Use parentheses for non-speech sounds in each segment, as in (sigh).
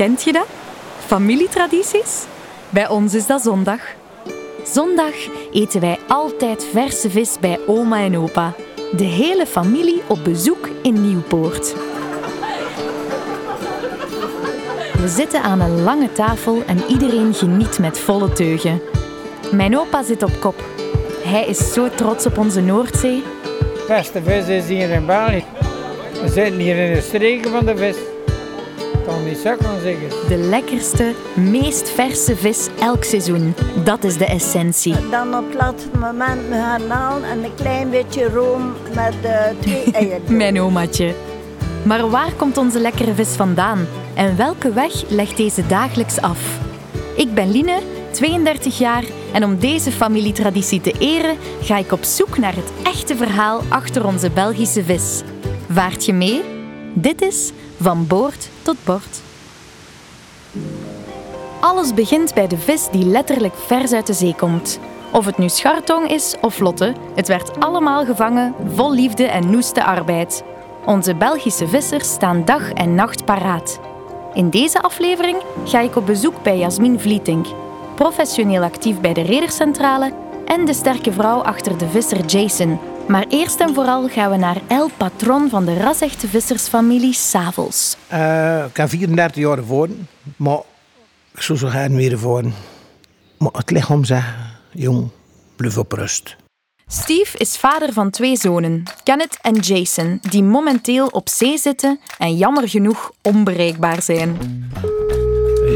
Kent je dat? Familietradities? Bij ons is dat zondag. Zondag eten wij altijd verse vis bij oma en opa. De hele familie op bezoek in Nieuwpoort. We zitten aan een lange tafel en iedereen geniet met volle teugen. Mijn opa zit op kop. Hij is zo trots op onze Noordzee. beste vis is hier in België. We zitten hier in de streken van de vis. Kan niet zo kan zeggen. De lekkerste, meest verse vis elk seizoen. Dat is de essentie. Dan op het laatste moment me garnalen en een klein beetje room met eh, twee (laughs) eieren. Mijn omaatje. Maar waar komt onze lekkere vis vandaan? En welke weg legt deze dagelijks af? Ik ben Line, 32 jaar, en om deze familietraditie te eren ga ik op zoek naar het echte verhaal achter onze Belgische vis. Vaart je mee? Dit is Van Boord tot Bord. Alles begint bij de vis die letterlijk vers uit de zee komt. Of het nu schartong is of lotte, het werd allemaal gevangen, vol liefde en noeste arbeid. Onze Belgische vissers staan dag en nacht paraat. In deze aflevering ga ik op bezoek bij Jasmin Vlietink, professioneel actief bij de Redercentrale en de sterke vrouw achter de visser Jason. Maar eerst en vooral gaan we naar El Patron van de rasechte vissersfamilie Savels. Eh, ik heb 34 jaar ervoren, maar ik zou zo gaan weer ervoren. Maar het lichaam zegt, jong, blijf op rust. Steve is vader van twee zonen, Kenneth en Jason, die momenteel op zee zitten en jammer genoeg onbereikbaar zijn.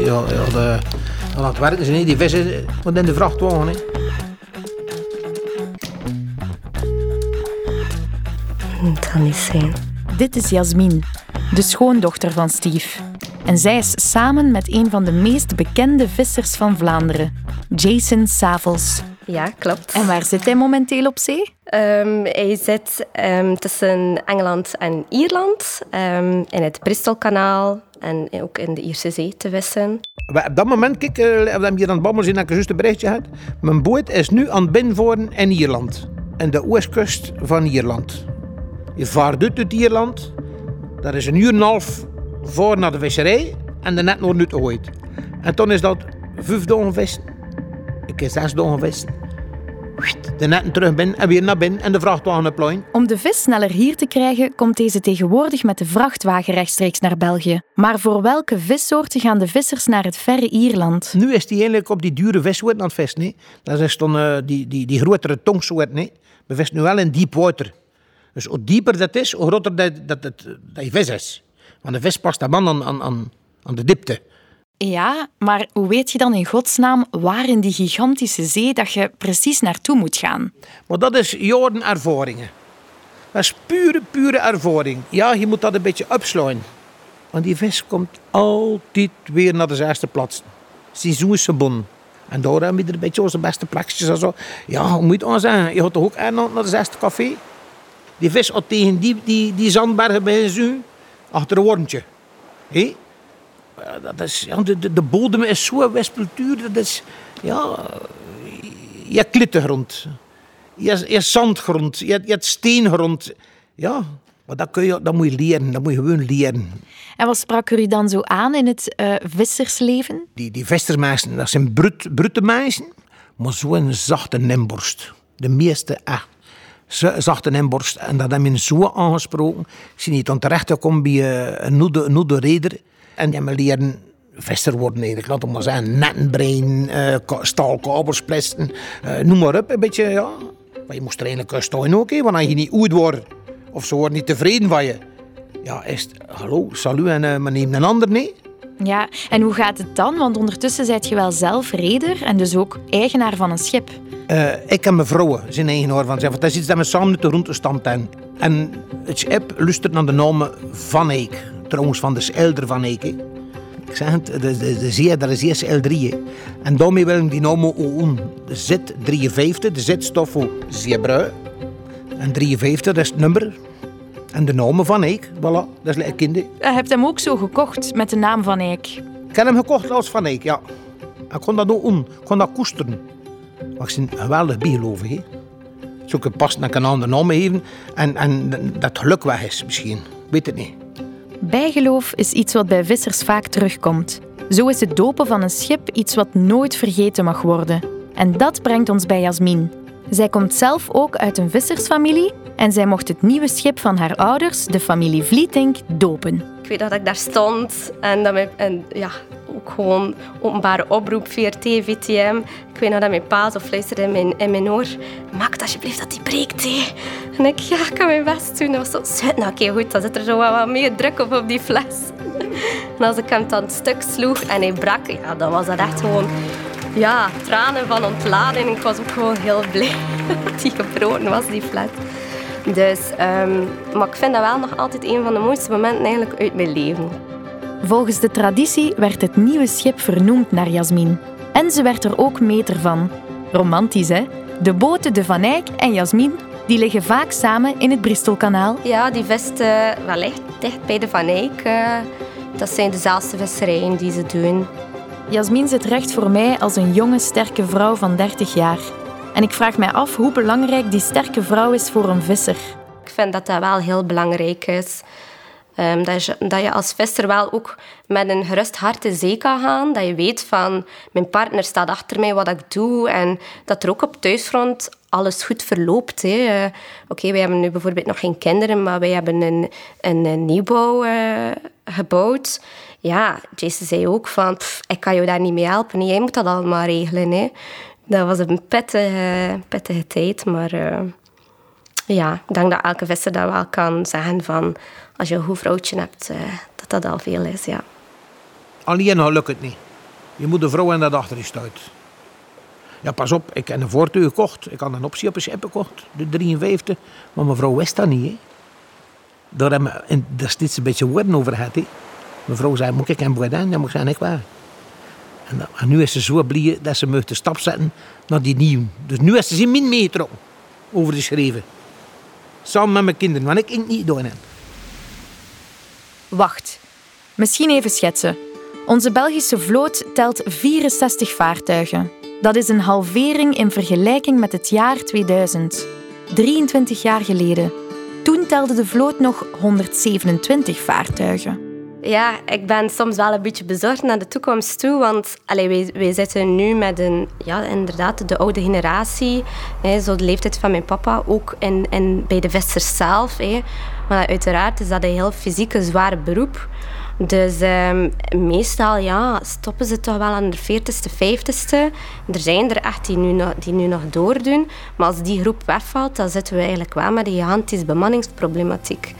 Ja, ja de, aan het werken zijn, hè. die vissen want in de vrachtwagen. Hè. Het kan niet zijn. Dit is Jasmin, de schoondochter van Steve. En zij is samen met een van de meest bekende vissers van Vlaanderen, Jason Savels. Ja, klopt. En waar zit hij momenteel op zee? Ehm, hij zit ehm, tussen Engeland en Ierland, ehm, in het Bristolkanaal en ook in de Ierse Zee te vissen. Op dat moment, kijk, eh, we hebben hier aan het babbelen zijn, dat ik juist een berichtje had. Mijn boot is nu aan het binnenvoeren in Ierland. In de oostkust van Ierland. Je vaart uit uit Ierland. Dat is een uur en een half voor naar de visserij. En de net nog niet gegooid. En toen is dat vijf dagen vissen. Ik heb zes dagen vissen. De netten terug binnen en weer naar binnen en de vrachtwagen oplooien. Om de vis sneller hier te krijgen, komt deze tegenwoordig met de vrachtwagen rechtstreeks naar België. Maar voor welke vissoorten gaan de vissers naar het verre Ierland? Nu is die eigenlijk op die dure vissoorten aan het vissen. hè. Dat is dan eh, die, die, die grotere tongsoorten. hè. We vissen nu wel in deep water. Dus hoe dieper dat is, hoe groter dat, dat, dat, dat die vis is. Want de vis past aan man aan, aan, aan, aan de diepte. Ja, maar hoe weet je dan in godsnaam waar in die gigantische zee dat je precies naartoe moet gaan? Maar dat is jaren ervaringen. Dat is pure, pure ervaring. Ja, je moet dat een beetje opslaan. Want die vis komt altijd weer naar de eerste plaats. Seizoensgebon. En daar hebben we er een beetje onze beste plekjes en zo. Ja, hoe moet je het aan zeggen? Je gaat toch ook naar de eerste café? Die vis had tegen die, die, die zandbergen bij zo, achter een wormtje. Hé? Dat is, ja, de, de, de bodem is zo wispeltuur. Dat is, ja, je hebt klittengrond. Je hebt, je hebt zandgrond. Je hebt, je hebt steengrond. Ja, maar dat, kun je, dat moet je leren. Dat moet je gewoon leren. En wat sprak u dan zo aan in het eh, vissersleven? Die, die vissersmensen, dat zijn brut, brute mensen, maar zo'n zachte nemborst. De meeste echt. Zachte nemborst. En dat hebben we zo aangesproken. Ik zie niet aan terecht gekomen bij eh, een noede, noede reder. En die hebben leren visser worden eigenlijk. Laat het maar zeggen, netten breien, eh, ka- staalkabels eh, noem maar op, een beetje, ja. Maar je moest er eigenlijk staan ook, hè, want je niet oud wordt, of ze worden niet tevreden van je. Ja, is het, hallo, salut en uh, neem een ander, nee. Ja, en hoe gaat het dan? Want ondertussen zijt je wel zelf reder en dus ook eigenaar van een schip. Eh, ik en mijn vrouw zijn eigenaar van. Want dat is iets dat we samen de groentestam hebben. En het schip luistert naar de naam Van Eyck. Trouwens, van de Elder Van hè. Ik zeg het, de, de, de zee, dat is eerst L3. hè. En daarmee willen die naam ook doen. De Z53, de Z stof voor. En 53, dat is het nummer. En de naam Van Eyck, voilà, dat is lekker kind. hè. Je hebt hem ook zo gekocht met de naam van Eyck. Ik heb hem gekocht als Van Eyck, ja. Ik kon dat doen, ik kon dat koesteren. Maar ik ben geweldig bijgelovig, hè. Zo'n pas naar een andere naam geven en, en dat geluk weg is misschien. Weet het niet. Bijgeloof is iets wat bij vissers vaak terugkomt. Zo is het dopen van een schip iets wat nooit vergeten mag worden. En dat brengt ons bij Jasmin. Zij komt zelf ook uit een vissersfamilie en zij mocht het nieuwe schip van haar ouders, de familie Vlietink, dopen. Ik weet dat ik daar stond en, dat mijn, en ja, ook gewoon openbare oproep, VRT, VTM. Ik weet nog dat mijn pa zo fluisterde in mijn, in mijn oor. Maak alsjeblieft dat die breekt. En ik, ja, kan mijn best doen. Dat was zo, nou oké, goed, dan zit er zo wat, meer druk op op die fles. En als ik hem dan stuk sloeg en hij brak, ja, dan was dat echt gewoon ja, tranen van ontlading. Ik was ook gewoon heel blij (laughs) dat die gebroken was, die fles. Dus, um, maar ik vind dat wel nog altijd een van de mooiste momenten eigenlijk uit mijn leven. Volgens de traditie werd het nieuwe schip vernoemd naar Jasmin. En ze werd er ook meter van. Romantisch, hè? De boten De Van Eyck en Jasmin die liggen vaak samen in het Bristolkanaal. Ja, die vesten wel echt dicht bij De Van Eyck. Uh, dat zijn dezelfde visserijen die ze doen. Jasmin zit recht voor mij als een jonge, sterke vrouw van 30 jaar. En ik vraag mij af hoe belangrijk die sterke vrouw is voor een visser. Ik vind dat dat wel heel belangrijk is. Um, dat, je, dat je als visser wel ook met een gerust hart de zee kan gaan. Dat je weet van, mijn partner staat achter mij wat ik doe. En dat er ook op thuisfront alles goed verloopt. Uh, Oké, okay, wij hebben nu bijvoorbeeld nog geen kinderen, maar wij hebben een, een, nieuwbouw uh, gebouwd. Ja, Jason zei ook van, ik kan jou daar niet mee helpen. Jij moet dat allemaal regelen. Hè. Dat was een pittige, pittige tijd, maar... Uh, ja, ik denk dat elke visser dat wel kan zeggen van als je een goed vrouwtje hebt, uh, dat dat al veel is, ja. Alleen al lukt het niet. Je moet de vrouw in dat achter je stuit. Ja, pas op, ik heb een voertuig gekocht. Ik had een optie op een schip gekocht, de 53. Maar mevrouw wist dat niet, hè. Daar hebben we daar steeds een beetje woorden over gehad, hè. Mevrouw zei, moet ik een boer dan? Moet ik zeggen, ik waar. En, en, nu is ze zo blij dat ze de stap zetten naar die nieuw. Dus nu is ze in min metro over geschreven. Samen met mijn kinderen, want ik het niet doen heb. Wacht, misschien even schetsen. Onze Belgische vloot telt 64 vaartuigen. Dat is een halvering in vergelijking met het jaar 2000. 23 jaar geleden. Toen telde de vloot nog 127 vaartuigen. Ja, ik ben soms wel een beetje bezorgd naar de toekomst toe. Want allee, wij, wij zitten nu met een, ja, inderdaad, de oude generatie. Hè, zo de leeftijd van mijn papa. Ook in, in, bij de vissers zelf. Hè. Maar uiteraard is dat een heel fysieke, zware beroep. Dus um, meestal ja, stoppen ze toch wel aan de 40ste, 50ste. Er zijn er echt die nu, nog, die nu nog doordoen. Maar als die groep wegvalt, dan zitten we eigenlijk wel met een gigantische bemanningsproblematiek.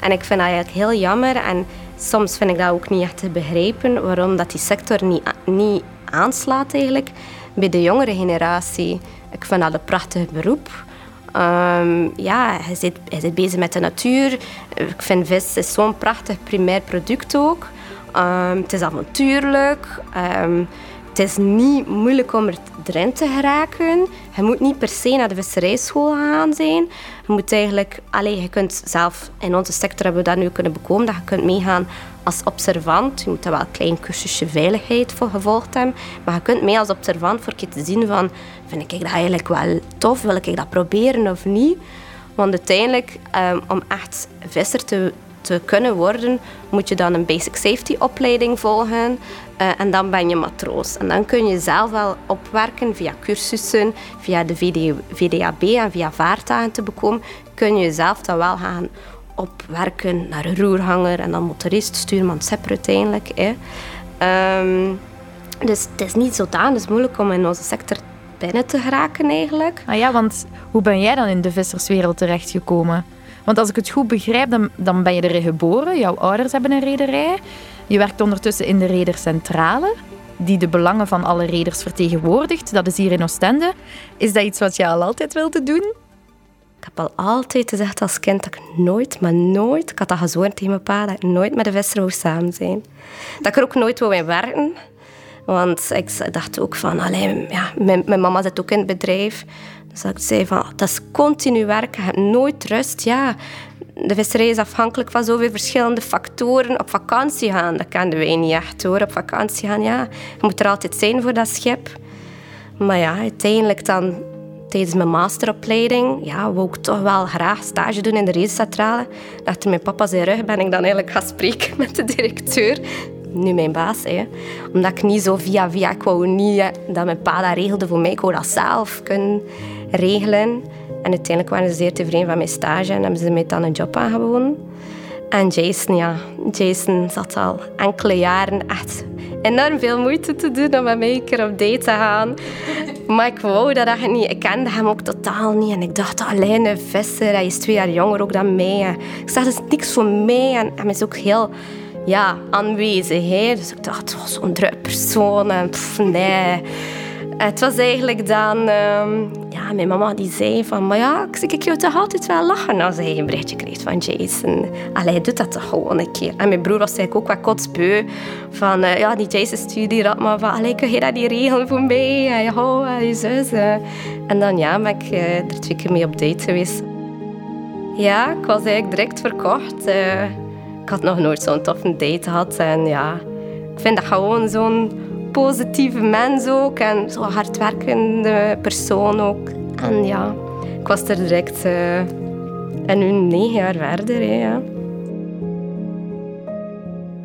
En ik vind dat eigenlijk heel jammer. En soms vind ik dat ook niet echt te begrijpen waarom dat die sector niet, niet aanslaat eigenlijk bij de jongere generatie. Ik vind dat een prachtig beroep. Um, ja, hij zit, hij zit bezig met de natuur. Ik vind vis is zo'n prachtig primair product ook. Um, het is avontuurlijk. Um, het is niet moeilijk om erin te geraken. Je moet niet per se naar de visserijschool gaan zijn. Je moet eigenlijk... Allez, je kunt zelf... In onze sector hebben we dat nu kunnen bekomen, dat je kunt meegaan als observant. Je moet daar wel een klein cursusje veiligheid voor gevolgd hebben. Maar je kunt mee als observant voor je te zien van... Vind ik dat eigenlijk wel tof? Wil ik dat proberen of niet? Want uiteindelijk, um, om echt visser te te kunnen worden, moet je dan een basic safety opleiding volgen. Uh, en dan ben je matroos. En dan kun je zelf wel opwerken via cursussen, via de VD, VDAB en via vaartuigen te bekomen. Kun je zelf dan wel gaan opwerken naar een roerhanger en dan motorist, stuurman, sepper uiteindelijk. Hè. Um, dus het is niet zodanig moeilijk om in onze sector binnen te geraken eigenlijk. Ah ja, want hoe ben jij dan in de visserswereld terechtgekomen? Want als ik het goed begrijp, dan, dan ben je erin geboren. Jouw ouders hebben een rederij. Je werkt ondertussen in de Redercentrale, die de belangen van alle reders vertegenwoordigt. Dat is hier in Oostende. Is dat iets wat je al altijd wilde doen? Heb al altijd gezegd als kind dat ik nooit, maar nooit, ik had dat gezworen tegen mijn pa, dat ik nooit met de visser wou samen zijn. Dat ik er ook nooit wou in werken. Want ik dacht ook van, alleen, ja, mijn, mama zit ook in het bedrijf. Dus ik zei van, dat is continu werken, je hebt nooit rust. Ja, de visserij is afhankelijk van zoveel verschillende factoren. Op vakantie gaan, dat kenden wij niet echt hoor. Op vakantie gaan, ja. Je moet er altijd zijn voor dat schip. Maar ja, uiteindelijk dan tijdens mijn masteropleiding ja, wou ik toch wel graag stage doen in de racecentrale. Achter mijn papa zijn rug ben ik dan eigenlijk gaan spreken (laughs) met de directeur. Nu mijn baas. Hè. Omdat ik niet zo via via... Ik wou niet dat mijn pa dat regelde voor mij. Ik wou dat zelf kunnen regelen. En uiteindelijk waren ze zeer tevreden van mijn stage en hebben ze mij dan een job aangeboden. En Jason, ja. Jason zat al enkele jaren echt enorm veel moeite te doen om met mij een keer op date te gaan. Maar ik wou dat echt niet. Ik kende hem ook totaal niet. En ik dacht, alleen een visser. Hij is twee jaar jonger ook dan mij. Ik dat is niks voor mij. En hij is ook heel ja, aanwezig. Dus ik dacht, oh, zo'n druk persoon. En nee. Het was eigenlijk dan... ehm, ja, mijn mama die zei van... Maar ja, ik zie ik jou toch altijd wel lachen als hij een berichtje kreeg van Jason. Allee, hij doet dat toch gewoon een keer. En mijn broer was eigenlijk ook wat kotsbeu. Van, eh, ja, die Jason stuurde dat maar van... Allee, kun je dat niet regelen voor mij? En ja, en je zus. eh. En dan ja, ben ik eh, er twee keer mee op date geweest. Ja, ik was eigenlijk direct verkocht. Eh, ik had nog nooit zo'n toffe date gehad. En ja, ik vind dat gewoon zo'n positieve mens ook. En zo'n hardwerkende persoon ook. En ja, ik was er direct... eh, en nu negen jaar verder, hè, ja.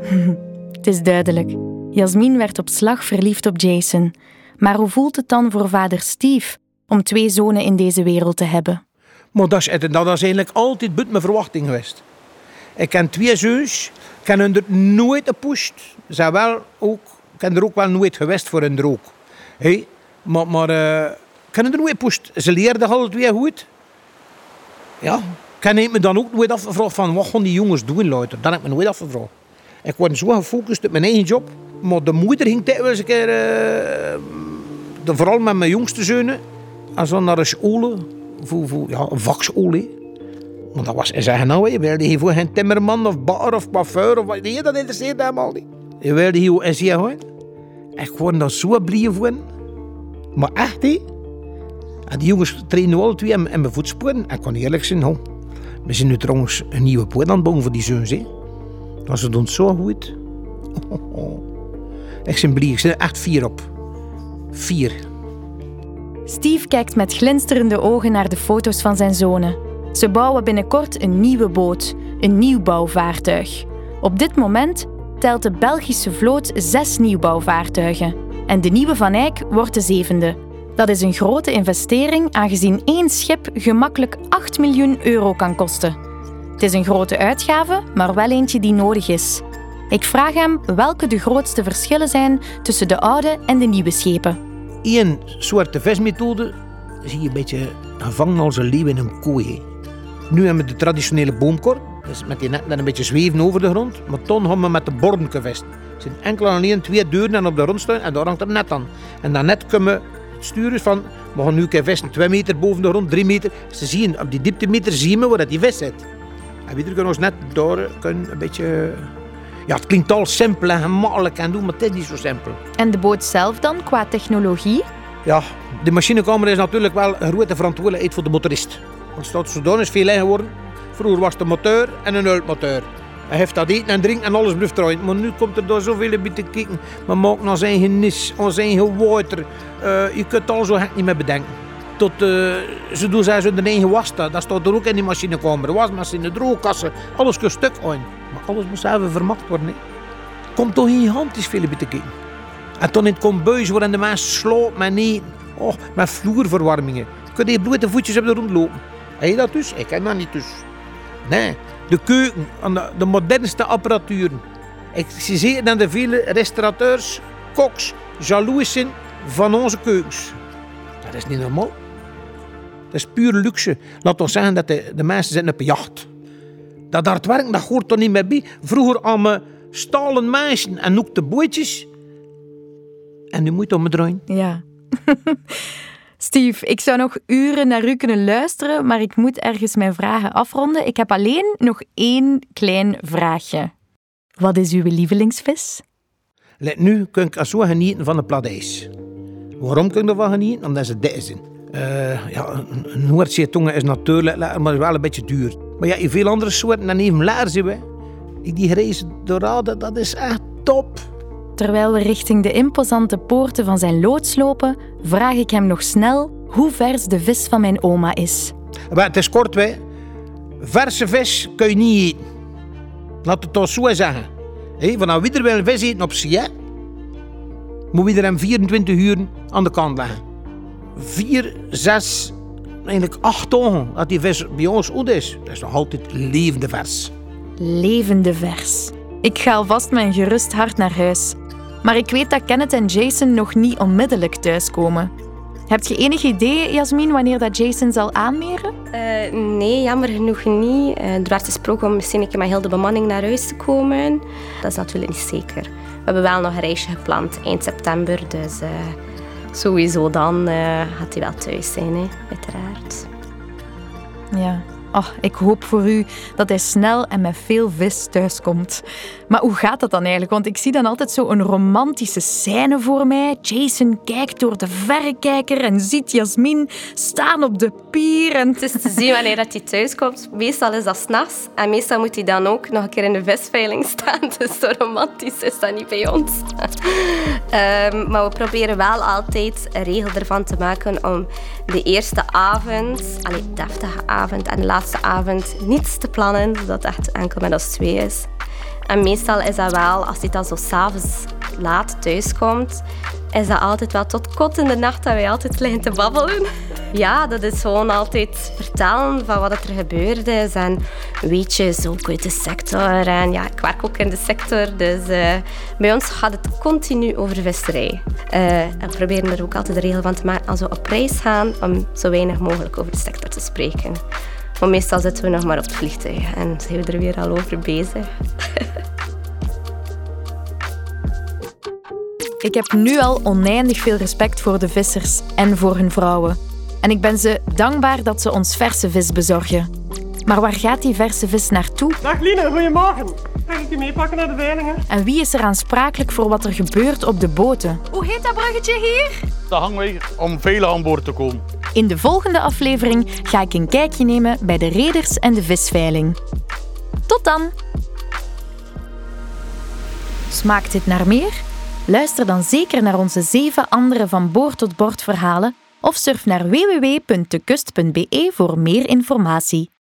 (laughs) Het is duidelijk. Jasmin werd op slag verliefd op Jason. Maar hoe voelt het dan voor vader Steve om twee zonen in deze wereld te hebben? Maar dat is, dat is eigenlijk altijd buiten mijn verwachting geweest. Ik ken twee zoons, ik heb hun er nooit gepusht. Ze zijn wel ook, ben er ook wel nooit geweest voor hun er ook. Hey, maar maar eh, ik heb er nooit gepusht. Ze leerden alle twee goed. Ja, ik heb me dan ook nooit afgevraagd van wat gaan die jongens doen later. Dat heb ik me nooit afgevraagd. Ik word zo gefocust op mijn eigen job. Maar de moeder ging eens een keer, eh, de- vooral met mijn jongste zonen, en zo naar een school, voor, voor, ja, een vakschool. Maar dat was, en zeggen nou, je wilde hier voor geen timmerman of bakker of coiffeur of wat, nee, dat interesseerde hem al niet. Je wilde hier en zie je gewoon. Ik word daar zo blij van. Maar echt, hè. En die jongens trainen alle twee in, mijn voetsporen. En ik kan eerlijk zijn, we zijn nu trouwens een nieuwe poort aan het voor die zoons, hè. Maar ze doen zo goed. (laughs) Ik ben blij, ik er echt vier op. Vier. Steve kijkt met glinsterende ogen naar de foto's van zijn zonen. Ze bouwen binnenkort een nieuwe boot, een nieuwbouwvaartuig. Op dit moment telt de Belgische vloot zes nieuwbouwvaartuigen. En de nieuwe Van Eyck wordt de zevende. Dat is een grote investering, aangezien één schip gemakkelijk 8 miljoen euro kan kosten. Het is een grote uitgave, maar wel eentje die nodig is. Ik vraag hem welke de grootste verschillen zijn tussen de oude en de nieuwe schepen. Eén soort vismethode zie je een beetje gevangen als een leeuw in een kooi. Nu hebben we de traditionele boomkor, dus met die net net een beetje zweven over de grond. Maar toen gaan we met de borden gevest. Er zijn enkel en alleen twee deuren en op de grond staan en daar hangt een net aan. En dat net kunnen we sturen van, we gaan nu een keer vesten, twee meter boven de grond, drie meter. Ze zien, op die dieptemeter zien we waar dat die vis zit. En we kunnen ons net daar kunnen een beetje... Ja, het klinkt al simpel en gemakkelijk en doen, maar het is niet zo simpel. En de boot zelf dan, qua technologie? Ja, de machinekamer is natuurlijk wel een grote verantwoordelijkheid voor de motorist. Want het staat zodanig veel in geworden. Vroeger was het een motor en een uitmotor. Hij heeft dat eten en drinken en alles blijft draaien. Maar nu komt er daar zoveel bij te kijken. Men maakt naar zijn eigen nis, naar zijn water. Eh, je kunt al zo gek niet meer bedenken. Tot, eh, ze doen zij hun eigen was. Dat staat er ook in die machinekamer. De wasmachine, droogkassen, alles kan stuk aan. Maar alles moet even vermakt worden. Hè. Komt toch gigantisch veel bij te kijken. En toen in het kombuis worden de mensen slaapt met eten. Oh, met vloerverwarmingen. Kun je blote voetjes op de grond lopen. Heb je dat dus? Ik heb dat niet dus. Nee, de keuken, en de, de modernste apparaturen. Ik zie dat de vele restaurateurs, koks, jaloers zijn van onze keukens. Dat is niet normaal. Dat is puur luxe. Laat ons zeggen dat de, de mensen zijn op jacht. Dat hard werken, dat hoort er niet meer bij. Vroeger aan stalen meisjes en ook de. En nu moet je om me. Ja. (laughs) Steve, ik zou nog uren naar u kunnen luisteren, maar ik moet ergens mijn vragen afronden. Ik heb alleen nog één klein vraagje. Wat is uw lievelingsvis? Let nu kun ik zo genieten van de pladijs. Waarom kun je ervan genieten? Omdat ze dik zijn. Eh, ja, een- Noordzeetongen is natuurlijk maar is wel een beetje duur. Maar ja, in veel andere soorten en even lekker zijn we. Die grijze dorade, dat is echt top. Terwijl we richting de imposante poorten van zijn loods lopen, vraag ik hem nog snel hoe vers de vis van mijn oma is. Maar het is kort, hè. Verse vis kun je niet eten. Laat het toch zo zeggen. Vanaf wie er wil vis eten op zee, moet wie er hem 24 uur aan de kant leggen. Vier, zes, eigenlijk acht dagen dat die vis bij ons goed is. Dat is nog altijd levende vers. Levende vers. Ik ga alvast mijn gerust hart naar huis. Maar ik weet dat Kenneth en Jason nog niet onmiddellijk thuiskomen. Heb je enig idee, Jasmin, wanneer dat Jason zal aanmeren? Eh, nee, jammer genoeg niet. Eh, er werd gesproken om misschien een keer met heel de bemanning naar huis te komen. Dat is natuurlijk niet zeker. We hebben wel nog een reisje gepland eind september, dus eh, sowieso dan gaat hij wel thuis zijn, hè, uiteraard. Ja. Oh, ik hoop voor u dat hij snel en met veel vis thuiskomt. Maar hoe gaat dat dan eigenlijk? Want ik zie dan altijd zo een romantische scène voor mij. Jason kijkt door de verrekijker en ziet Jasmin staan op de pier. En... Het is te zien wanneer dat hij thuiskomt. Meestal is dat s'nachts. En meestal moet hij dan ook nog een keer in de visveiling staan. (laughs) Dus zo romantisch is dat niet bij ons. um, maar we proberen wel altijd een regel ervan te maken om de eerste avond, allee, deftige avond en de laatste avond niets te plannen. Dat echt enkel met ons twee is. En meestal is dat wel, als hij dan zo s'avonds laat thuiskomt, is dat altijd wel tot kot in de nacht dat wij altijd liggen te babbelen. Ja, dat is gewoon altijd vertellen van wat er gebeurd is en weetjes ook uit de sector. En ja, ik werk ook in de sector, dus uh, bij ons gaat het continu over visserij. Uh, en we proberen er ook altijd de regel van te maken als we op reis gaan, om zo weinig mogelijk over de sector te spreken. Maar meestal zitten we nog maar op het vliegtuig en zijn we er weer al over bezig. (laughs) Ik heb nu al oneindig veel respect voor de vissers en voor hun vrouwen. En ik ben ze dankbaar dat ze ons verse vis bezorgen. Maar waar gaat die verse vis naartoe? Dag Line, goedemorgen. Ga ik je meepakken naar de veilingen? En wie is er aansprakelijk voor wat er gebeurt op de boten? Hoe heet dat bruggetje hier? Dat hangen wij om velen aan boord te komen. In de volgende aflevering ga ik een kijkje nemen bij de reders en de visveiling. Tot dan! Smaakt dit naar meer? Luister dan zeker naar onze zeven andere van boord tot bord verhalen of surf naar www.dekust.be voor meer informatie.